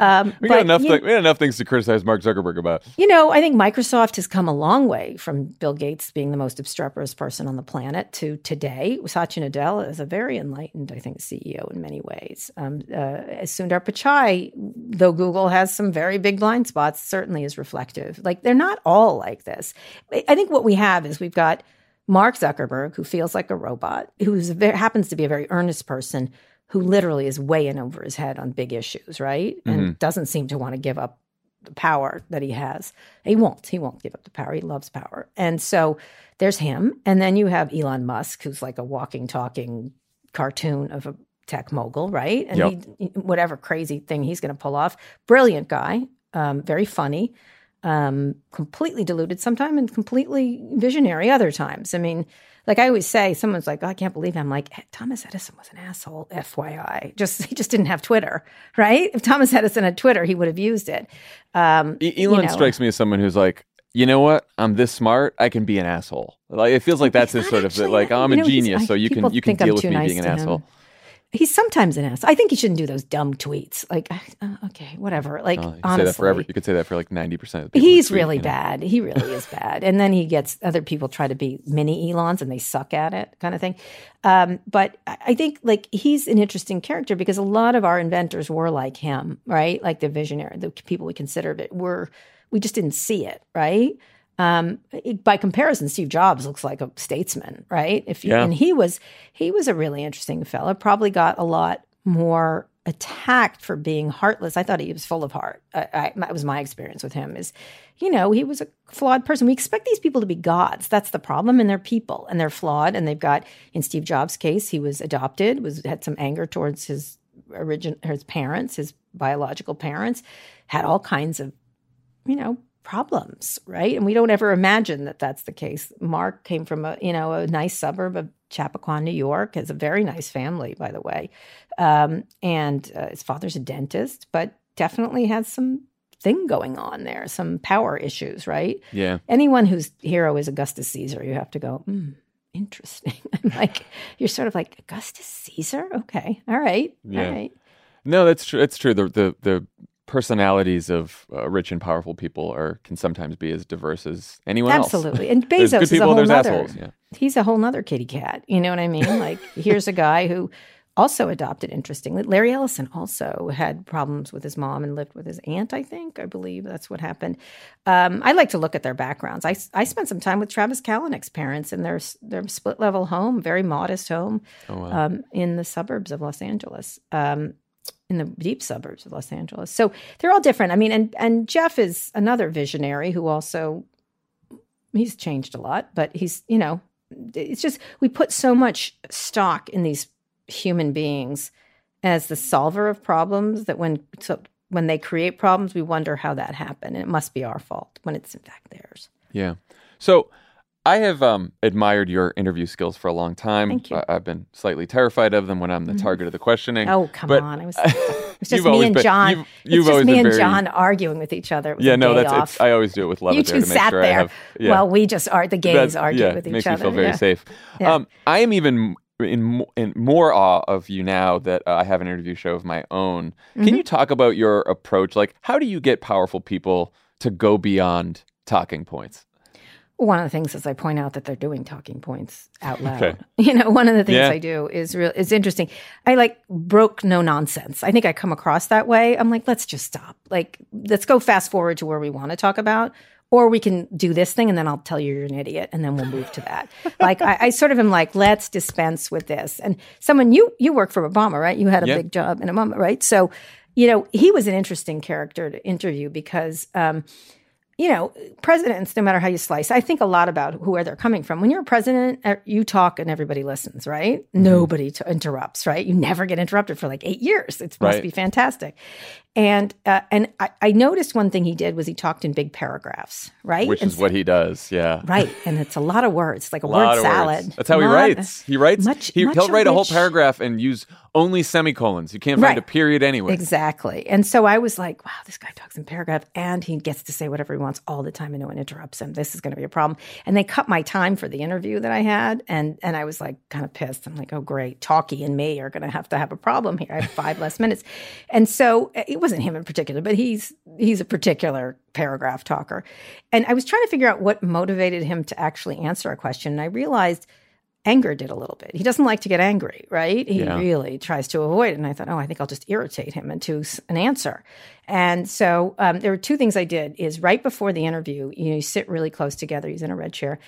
Um, We got enough. you- we got enough things to criticize Mark Zuckerberg about. you know, I think Microsoft has come a long way from Bill Gates being the most obstreperous person on the planet to today. Satya Nadella is a very enlightened, I think, CEO in many ways. Um, uh, Sundar Pichai, though Google has some very big blind spots, certainly is reflective. Like they're not all like this. I think what we have is we've got Mark Zuckerberg, who feels like a robot, who happens to be a very earnest person, who literally is way in over his head on big issues, right? And mm-hmm. doesn't seem to want to give up the power that he has. He won't. He won't give up the power. He loves power. And so there's him. And then you have Elon Musk, who's like a walking, talking cartoon of a tech mogul, right? And Yep. he, whatever crazy thing he's going to pull off, brilliant guy, um, very funny. um, completely deluded sometimes and completely visionary other times. I mean, like I always say, someone's like, oh, I can't believe it. I'm like, Thomas Edison was an asshole, FYI. Just he just didn't have Twitter, right? If Thomas Edison had Twitter, he would have used it. Um, Elon you know. strikes me as someone who's like, you know what? I'm this smart. I can be an asshole. Like it feels like that's his sort of like I'm you a know, genius, I- so you can you can think I'm deal with me nice being an asshole. him. He's sometimes an ass. I think he shouldn't do those dumb tweets. Like, uh, okay, whatever. Like, Oh, you could say honestly, that you could say that for like ninety percent of the people. He's tweet, really you know? bad. He really is bad. And then he gets other people try to be mini Elons and they suck at it, kind of thing. Um, but I I think like he's an interesting character because a lot of our inventors were like him, right? Like the visionary, the people we considered it were, we just didn't see it, right? Um, it- by comparison, Steve Jobs looks like a statesman, right? If you, Yeah. and he was he was a really interesting fella. Probably got a lot more attacked for being heartless. I thought he was full of heart. I, I, that was my experience with him. Is you know he was a flawed person. We expect these people to be gods. That's the problem, and they're people, and they're flawed. And they've got in Steve Jobs' case, he was adopted, was had some anger towards his origin, his parents, his biological parents, had all kinds of you know problems right? And we don't ever imagine that that's the case. Mark came from a you know a nice suburb of chappaqua new york has a very nice family by the way. Um, and uh, his father's a dentist but definitely has some thing going on there some power issues right? Yeah, anyone whose hero is augustus caesar. You have to go hmm, interesting. I'm like you're sort of like augustus caesar? Okay. All right. Yeah. all right. No, that's true. That's true. The the the personalities of uh, rich and powerful people are can sometimes be as diverse as anyone else. absolutely and bezos is a whole nother assholes. Yeah. he's a whole nother kitty cat. You know what I mean? Like here's a guy who also adopted interestingly. Larry Ellison also had problems with his mom and lived with his aunt, I think. I believe that's what happened. Um, I like to look at their backgrounds. I, I spent some time with Travis Kalanick's parents in their their split level home, very modest home Oh wow. um, in the suburbs of Los Angeles, um, in the deep suburbs of Los Angeles. So they're all different. I mean, and and Jeff is another visionary who also he's changed a lot, but he's you know, it's just we put so much stock in these human beings as the solver of problems that when so when they create problems, we wonder how that happened, and it must be our fault when it's in fact theirs. Yeah. So I have um, admired your interview skills for a long time. Thank you. I- I've been slightly terrified of them when I'm the target of the questioning. Oh come But- on! It was, it was just me and been- John. you've- you've just me and very- John arguing with each other. Yeah, no, that's it's, I always do it with love you two to make sat sure there. I have. Yeah, Well, we just are the gays argue yeah, with each makes other. me feel very yeah. safe. Um, I am even in in more awe of you now that uh, I have an interview show of my own. Mm-hmm. Can you talk about your approach? Like, how do you get powerful people to go beyond talking points? One of the things is I point out that they're doing talking points out loud. Okay. You know, one of the things Yeah. I do is real is interesting. I like broke no nonsense. I think I come across that way. I'm like, let's just stop. Like, let's go fast forward to where we want to talk about. Or we can do this thing and then I'll tell you you're an idiot and then we'll move to that. like I, I sort of am like, let's dispense with this. And someone you you work for Obama, right? You had a Yeah. big job in Obama, right? So, you know, he was an interesting character to interview because um, you know, presidents, no matter how you slice, I think a lot about who where they're coming from. When you're a president, uh, you talk and everybody listens, right? Mm-hmm. Nobody t- interrupts, right? You never get interrupted for like eight years. It must Right. be fantastic. And uh, and I, I noticed one thing he did was he talked in big paragraphs, right? Which And is what he does. Yeah. right, and it's a lot of words, like a, A word salad. words. That's how he writes. He writes. much- he, much he'll write a whole paragraph and use only semicolons. You can't find Right. a period anywhere. Exactly. And so I was like, wow, this guy talks in paragraph and he gets to say whatever he wants all the time and no one interrupts him. This is going to be a problem. And they cut my time for the interview that I had. And, and I was like kind of pissed. I'm like, oh, great. Talkie and me are going to have to have a problem here. I have five less minutes. And so uh, it wasn't him in particular, but he's, he's a particular paragraph talker. And I was trying to figure out what motivated him to actually answer a question. And I realized anger did a little bit. He doesn't like to get angry, right? He Yeah. really tries to avoid it. And I thought, oh, I think I'll just irritate him into an answer. And so um, there were two things I did. Is right before the interview, you know, you sit really close together. He's in a red chair.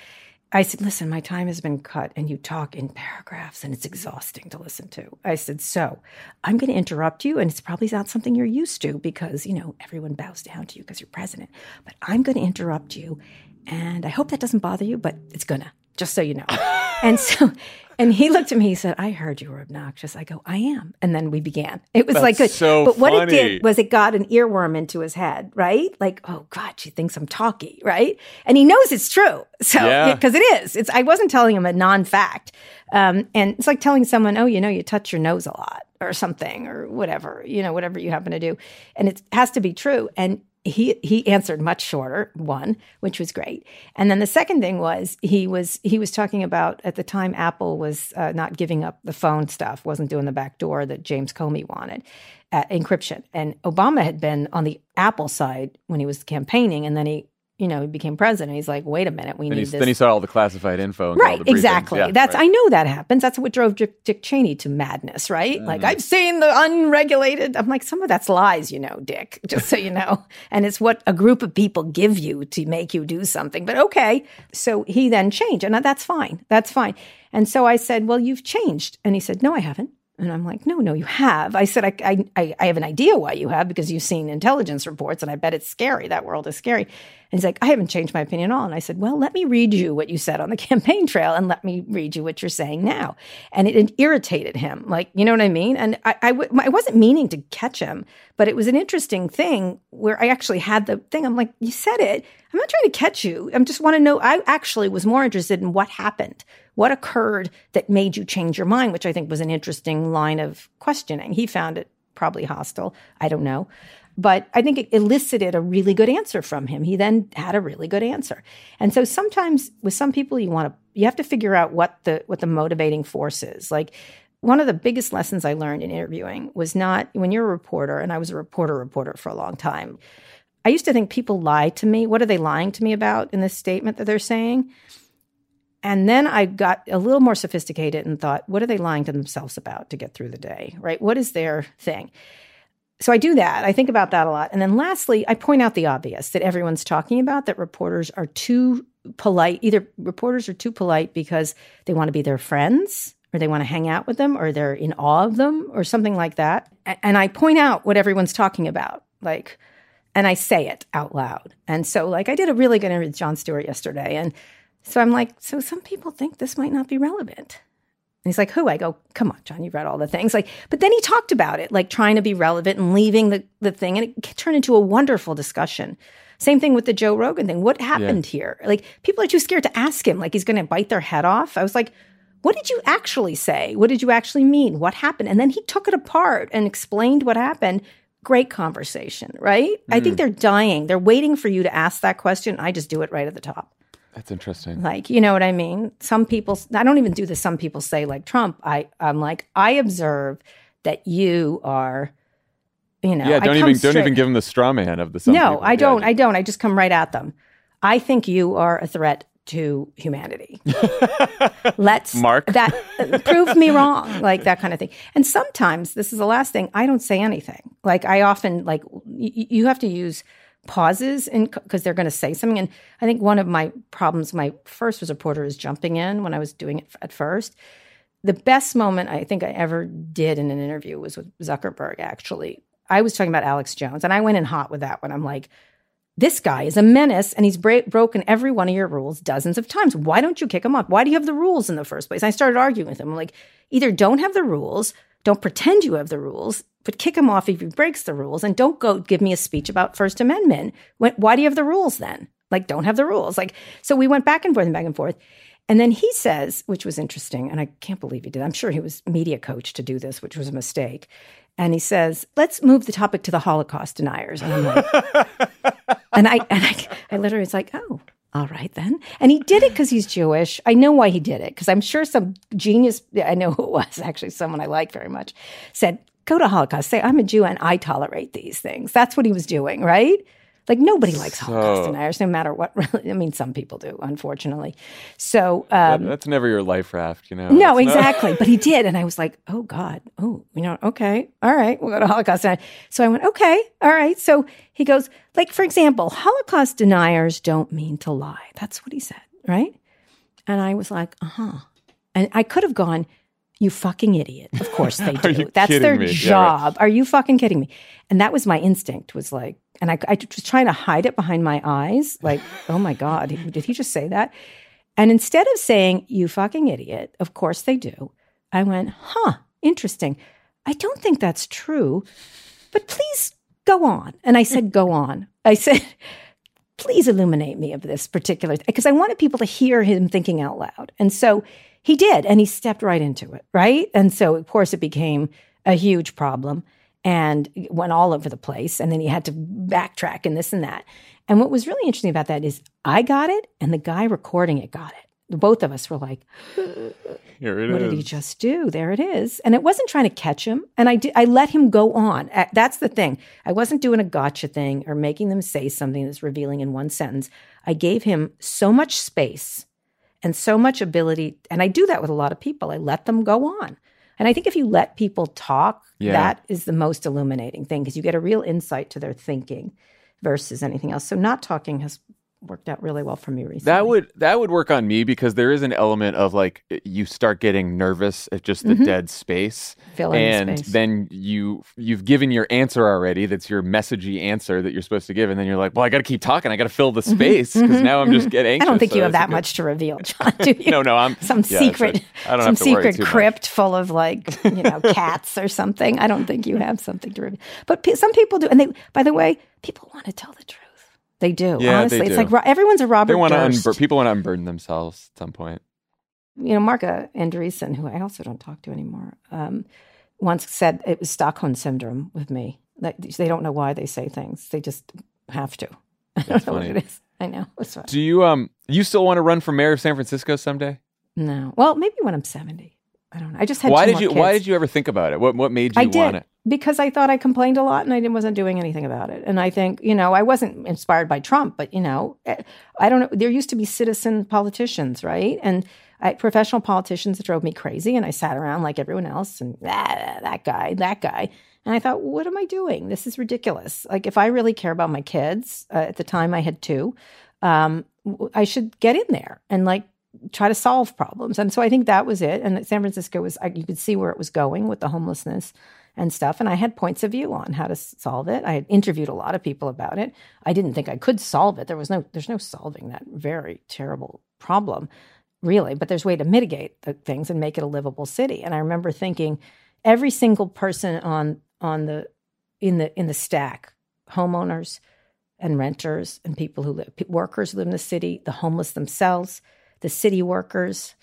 I said, listen, my time has been cut, and you talk in paragraphs, and it's mm-hmm. exhausting to listen to. I said, so I'm going to interrupt you, and it's probably not something you're used to because you know everyone bows down to you because you're president. But I'm going to interrupt you, and I hope that doesn't bother you, but it's gonna. Just so you know. and so And he looked at me, he said, I heard you were obnoxious. I go, I am. And then we began. It was That's like good. so but what funny. it did was it got an earworm into his head, right? Like, oh God, she thinks I'm talky, right? And he knows it's true. So, Yeah. because it is. It's I wasn't telling him a non-fact. Um, and it's like telling someone, oh, you know, you touch your nose a lot or something or whatever, you know, whatever you happen to do. And it has to be true. And he he answered much shorter one which was great. And then the second thing was he was he was talking about at the time apple was uh, not giving up the phone stuff wasn't doing the back door that james comey wanted uh, encryption. And obama had been on the apple side when he was campaigning and then he you know he became president he's like wait a minute we he, need this then he saw all the classified info. And the exactly. Yeah, That's right. I know that happens. That's what drove Dick, Dick Cheney to madness, right? Mm-hmm. Like I've seen the unregulated. I'm like, some of that's lies, you know, Dick. Just so you know, and it's what a group of people give you to make you do something. But okay, so he then changed, and that's fine. That's fine. And so I said, well, you've changed, and he said, no, I haven't. And I'm like, no, no, you have. I said, I, I, I have an idea why you have because you've seen intelligence reports, and I bet it's scary. That world is scary. And he's like, I haven't changed my opinion at all. And I said, well, let me read you what you said on the campaign trail, and let me read you what you're saying now. And it, it irritated him, like you know what I mean. And I, I, w- I wasn't meaning to catch him, but it was an interesting thing where I actually had the thing. I'm like, you said it. I'm not trying to catch you. I just want to know. I actually was more interested in what happened, what occurred that made you change your mind, which I think was an interesting line of questioning. He found it probably hostile. I don't know. But I think it elicited a really good answer from him. He then had a really good answer. And so sometimes with some people you want to you have to figure out what the what the motivating force is. Like one of the biggest lessons I learned in interviewing was not when you're a reporter, and I was a reporter reporter for a long time. I used to think people lie to me. What are they lying to me about in this statement that they're saying? And then I got a little more sophisticated and thought, what are they lying to themselves about to get through the day, right? What is their thing? So I do that. I think about that a lot. And then lastly, I point out the obvious that everyone's talking about that reporters are too polite. Either reporters are too polite because they want to be their friends or they want to hang out with them or they're in awe of them or something like that. And I point out what everyone's talking about. Like, and I say it out loud. And so, like, I did a really good interview with Jon Stewart yesterday. And so I'm like, so some people think this might not be relevant. And he's like, who? I go, come on, Jon, you've read all the things. Like, but then he talked about it, like trying to be relevant and leaving the, the thing. And it turned into a wonderful discussion. Same thing with the Joe Rogan thing. What happened here? Like, people are too scared to ask him, like, he's going to bite their head off. I was like, what did you actually say? What did you actually mean? What happened? And then he took it apart and explained what happened. Great conversation, right? I think mm. they're dying. They're waiting for you to ask that question. I just do it right at the top. That's interesting. Like, you know what I mean? Some people, I don't even do this. Some people say, like Trump, I, I'm like, I observe that you are, you know, yeah, don't even don't even give him the straw man of the. Some no, people. I don't. just- I don't. I just come right at them. I think you are a threat to humanity. Let's Mark. that uh, prove me wrong, like that kind of thing. And sometimes this is the last thing. I don't say anything. Like I often like y- you have to use pauses and because they're going to say something. And I think one of my problems, my first was reporter is jumping in when I was doing it at first. The best moment I think I ever did in an interview was with Zuckerberg. Actually, I was talking about Alex Jones, and I went in hot with that one. I'm like, this guy is a menace and he's bra- broken every one of your rules dozens of times. Why don't you kick him off? Why do you have the rules in the first place? And I started arguing with him. I'm like, either don't have the rules, don't pretend you have the rules, but kick him off if he breaks the rules, and don't go give me a speech about First Amendment. When, why do you have the rules then? Like, don't have the rules. Like, so we went back and forth and back and forth. And then he says, which was interesting, and I can't believe he did. I'm sure he was media coach to do this, which was a mistake. And he says, "Let's move the topic to the Holocaust deniers." And I'm like, and I and I, I literally was like, "Oh, all right then." And he did it because he's Jewish. I know why he did it because I'm sure some genius. I know who it was actually someone I like very much said, "Go to Holocaust. Say I'm a Jew and I tolerate these things." That's what he was doing, right? Like nobody likes Holocaust deniers, no matter what. Really, I mean, some people do, unfortunately. So That- um, that's never your life raft, you know. no, That's not- exactly. But he did. And I was like, oh God. Oh, you know, okay. All right. We'll go to Holocaust. deniers. So I went, okay. All right. So he goes, like, for example, Holocaust deniers don't mean to lie. That's what he said. Right. And I was like, uh huh. And I could have gone, you fucking idiot. Of course they do. That's their me? Yeah, right. job. Are you fucking kidding me? And that was my instinct was like, and I, I was trying to hide it behind my eyes. Like, oh my God, did he just say that? And instead of saying, you fucking idiot, of course they do, I went, huh, interesting. I don't think that's true, but please go on. And I said, go on. I said, please illuminate me of this particular, because I wanted people to hear him thinking out loud. And so he did, and he stepped right into it, right? And so, of course, it became a huge problem and went all over the place. And then he had to backtrack and this and that. And what was really interesting about that is I got it, and the guy recording it got it. Both of us were like, Here it what is. did he just do? There it is. And it wasn't trying to catch him. And I did, I let him go on. That's the thing. I wasn't doing a gotcha thing or making them say something that's revealing in one sentence. I gave him so much space and so much ability. And I do that with a lot of people. I let them go on. And I think if you let people talk, Yeah. that is the most illuminating thing because you get a real insight to their thinking versus anything else. So not talking has worked out really well for me recently. That would that would work on me because there is an element of like you start getting nervous at just the dead space, Mm-hmm. Fill in the and space. then you you've given your answer already. That's your messagey answer that you're supposed to give, and then you're like, well, I got to keep talking. I got to fill the space because now I'm just getting Mm-hmm. I don't think So you have that good- much to reveal, Jon. Do you? No, no, I'm some yeah, secret, don't some have to worry secret too much. crypt full of like you know cats or something. I don't think you have something to reveal, but pe- some people do. And they, by the way, people want to tell the truth. They do. Yeah, honestly, they it's do. like everyone's a Robert They want to unbur- people want to unburden themselves at some point. you know, Marc Andreessen, who I also don't talk to anymore, um, once said it was Stockholm syndrome with me. That they don't know why they say things; they just have to. I don't know funny. what it is. I know. It's fine. Do you um you still want to run for mayor of San Francisco someday? No. Well, maybe when I'm 70. I don't know. I just had Why did you kids. Why did you ever think about it? What What made you I want did it? Because I thought I complained a lot and I wasn't doing anything about it. And I think, you know, I wasn't inspired by Trump, but, you know, eh, I don't know. There used to be citizen politicians, right? And I, professional politicians that drove me crazy. And I sat around like everyone else and ah, that guy, that guy. And I thought, what am I doing? This is ridiculous. Like, if I really care about my kids, uh, at the time I had two, um, I should get in there and like try to solve problems. And so I think that was it. And San Francisco was, you could see where it was going with the homelessness and stuff. And I had points of view on how to solve it. I had interviewed a lot of people about it. I didn't think I could solve it. There was no, there's no solving that very terrible problem, really. But there's way to mitigate the things and make it a livable city. And I remember thinking, every single person on on the in the in the stack, homeowners and renters and people who live, workers who live in the city, the homeless themselves, the city workers,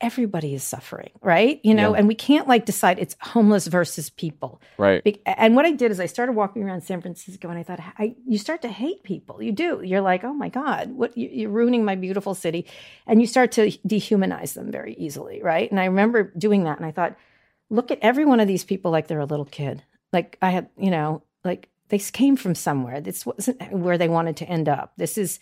everybody is suffering, right? You know, Yeah. and we can't like decide it's homeless versus people. Right. Be- And what I did is I started walking around San Francisco, and I thought, I, you start to hate people. You do. You're like, oh my god, what you, you're ruining my beautiful city, and you start to dehumanize them very easily, right? And I remember doing that, and I thought, look at every one of these people like they're a little kid. Like I had, you know, like they came from somewhere. This wasn't where they wanted to end up. This is,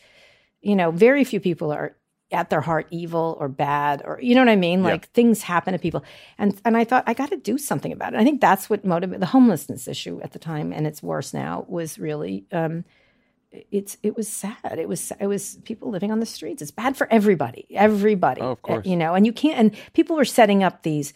you know, very few people are at their heart evil or bad or you know what I mean? Yeah. Like things happen to people. And and I thought I got to do something about it. I think that's what motivated the homelessness issue at the time and it's worse now was really um it's it was sad. It was it was people living on the streets. It's bad for everybody. Everybody. Oh, of course. You know, and you can't and people were setting up these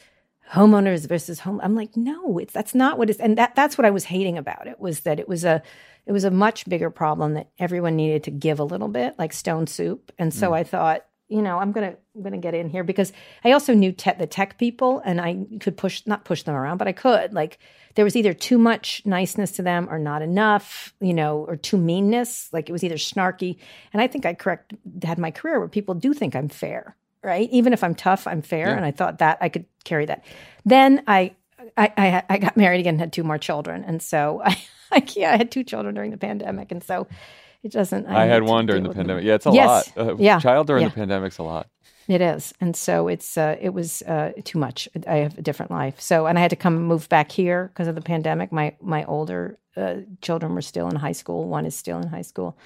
homeowners versus home. I'm like, no, it's that's not what it's and that that's what I was hating about it was that it was a it was a much bigger problem that everyone needed to give a little bit, like stone soup. And so I thought, you know, I'm gonna I'm gonna get in here because I also knew tech, the tech people, and I could push not push them around, but I could like there was either too much niceness to them or not enough, you know, or too meanness. Like it was either snarky, and I think I correct had my career where people do think I'm fair, right? Even if I'm tough, I'm fair, Yeah. and I thought that I could carry that. Then I I, I I got married again, and had two more children, and so I, I yeah I had two children during the pandemic, and so it doesn't. I had one during the with them. pandemic. Yeah, it's a Yes. lot. Uh, Yeah. Child during Yeah. the pandemic's a lot. It is, and so it's uh, it was uh, too much. I have a different life, so and I had to come move back here because of the pandemic. My my older uh, children were still in high school. One is still in high school,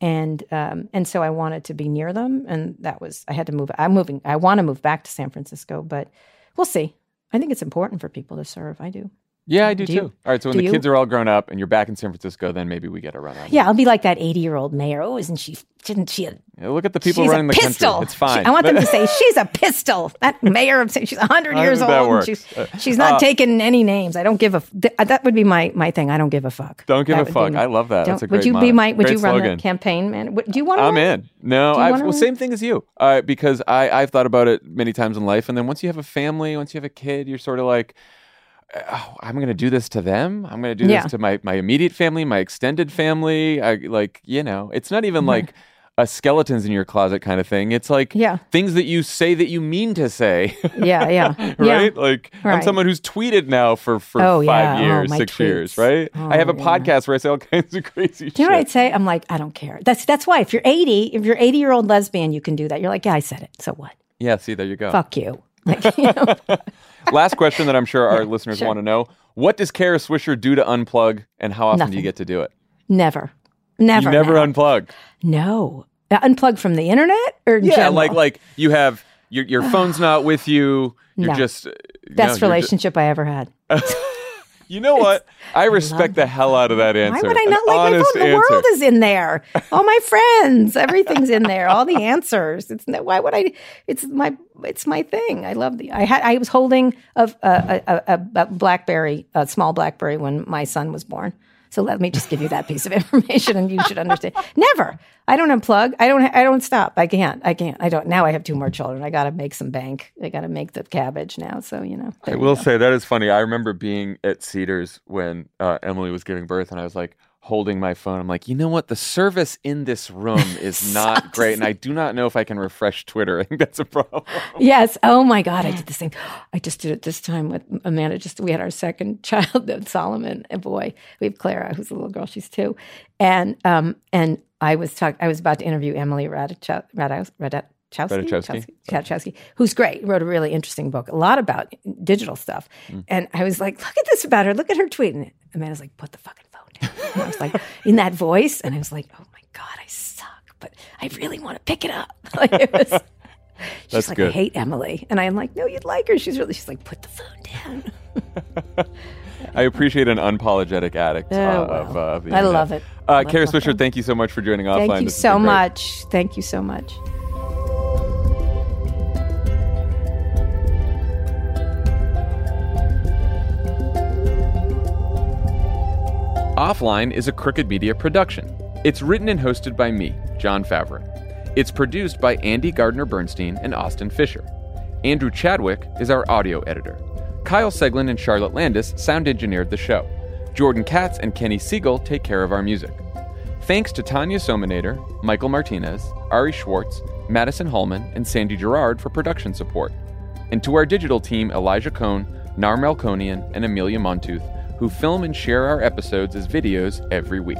and um, and so I wanted to be near them, and that was I had to move. I'm moving. I want to move back to San Francisco, but we'll see. I think it's important for people to serve. I do. Yeah, I do, Do you- too. All right, so when do the you? kids are all grown up and you're back in San Francisco, then maybe we get a run on. Yeah, I'll be like that 80 year old mayor. Oh, isn't she? Didn't she? Yeah, Look at the people she's running a the pistol. country. It's fine. She- I want them to say she's a pistol. That mayor of she's 100 years old. that she's, Uh, she's not uh, taking any names. I don't give a. th- That would be my my thing. I don't give a fuck. Don't give That a fuck. I love that. That's a great Would you motto. be my? Would Great you run slogan. the campaign, man? Would- Do you want to? I'm in. No, I, well, run? same thing as you. Uh, because I, I've thought about it many times in life, and then once you have a family, once you have a kid, you're sort of like, Uh, oh, I'm going to do this to them. I'm going to do Yeah. this to my my immediate family, my extended family. I like, you know, it's not even like a skeletons in your closet kind of thing. It's like Yeah. things that you say that you mean to say. Yeah, yeah, right? Yeah. Like I'm someone who's tweeted now for for Oh, five yeah. Oh, years, my six years, tweets. right? Oh, I have a Oh, podcast where I say all kinds of crazy Do you know what. I'd say? I'm like, I don't care. That's that's why if you're 80, if you're 80 year old lesbian, you can do that. You're like, yeah, I said it. So what? Yeah, see, there you go. Fuck you. Like, you know, Last question that I'm sure our listeners sure. want to know: What does Kara Swisher do to unplug, and how often do you get to do it? never, never, You never now. unplug. no, Uh, unplug from the internet or Yeah, general? like like you have your your phone's not with you. You're No. just uh, best relationship I ever had. you know what? I respect the hell out of that answer. Why would I not like my phone? The answer. world is in there. All my friends, everything's in there. All the answers. It's no, why would I? It's my it's my thing. I love the. I had I was holding a, a, a, a BlackBerry, a small BlackBerry when my son was born. So let me just give you that piece of information, and you should understand. Never. I don't unplug. I don't. I don't stop. I can't. I can't. I don't. Now I have two more children. I got to make some bank. I got to make the cabbage now. So you know. I will say that is funny. I remember being at Cedars when uh, Emily was giving birth, and I was like holding my phone. I'm like, you know what? The service in this room is not great, and I do not know if I can refresh Twitter. I think that's a problem. Yes. Oh my God, I did the same. I just did it this time with Amanda. Just we had our second child, Solomon, a boy. We have Clara, who's a little girl. She's two, and um and I was talk. I was about to interview Emily Ratajkowski, who's great. Wrote a really interesting book, a lot about digital stuff. And I was like, look at this about her. Look at her tweet. And Amanda's like, put the fucking And I was like, in that voice, and I was like, oh my God, I suck, but I really want to pick it up. Like it was. She's That's like, good. I hate Emily. And I'm like, no, you'd like her. She's really, she's like, put the phone down. I appreciate an unapologetic addict uh, Oh, of, uh, well. of the I love it. Uh, Love Kara Swisher, thank you so much for joining offline. Thank you so much. Thank you so much. Offline is a Crooked Media production. It's written and hosted by me, Jon Favreau. It's produced by Andy Gardner Bernstein and Austin Fisher. Andrew Chadwick is our audio editor. Kyle Seglin and Charlotte Landis sound engineered the show. Jordan Katz and Kenny Siegel take care of our music. Thanks to Tanya Somanader, Michael Martinez, Ari Schwartz, Madison Hallman, and Sandy Girard for production support. And to our digital team, Elijah Cone, Nar Melkonian, and Amelia Montooth, who film and share our episodes as videos every week.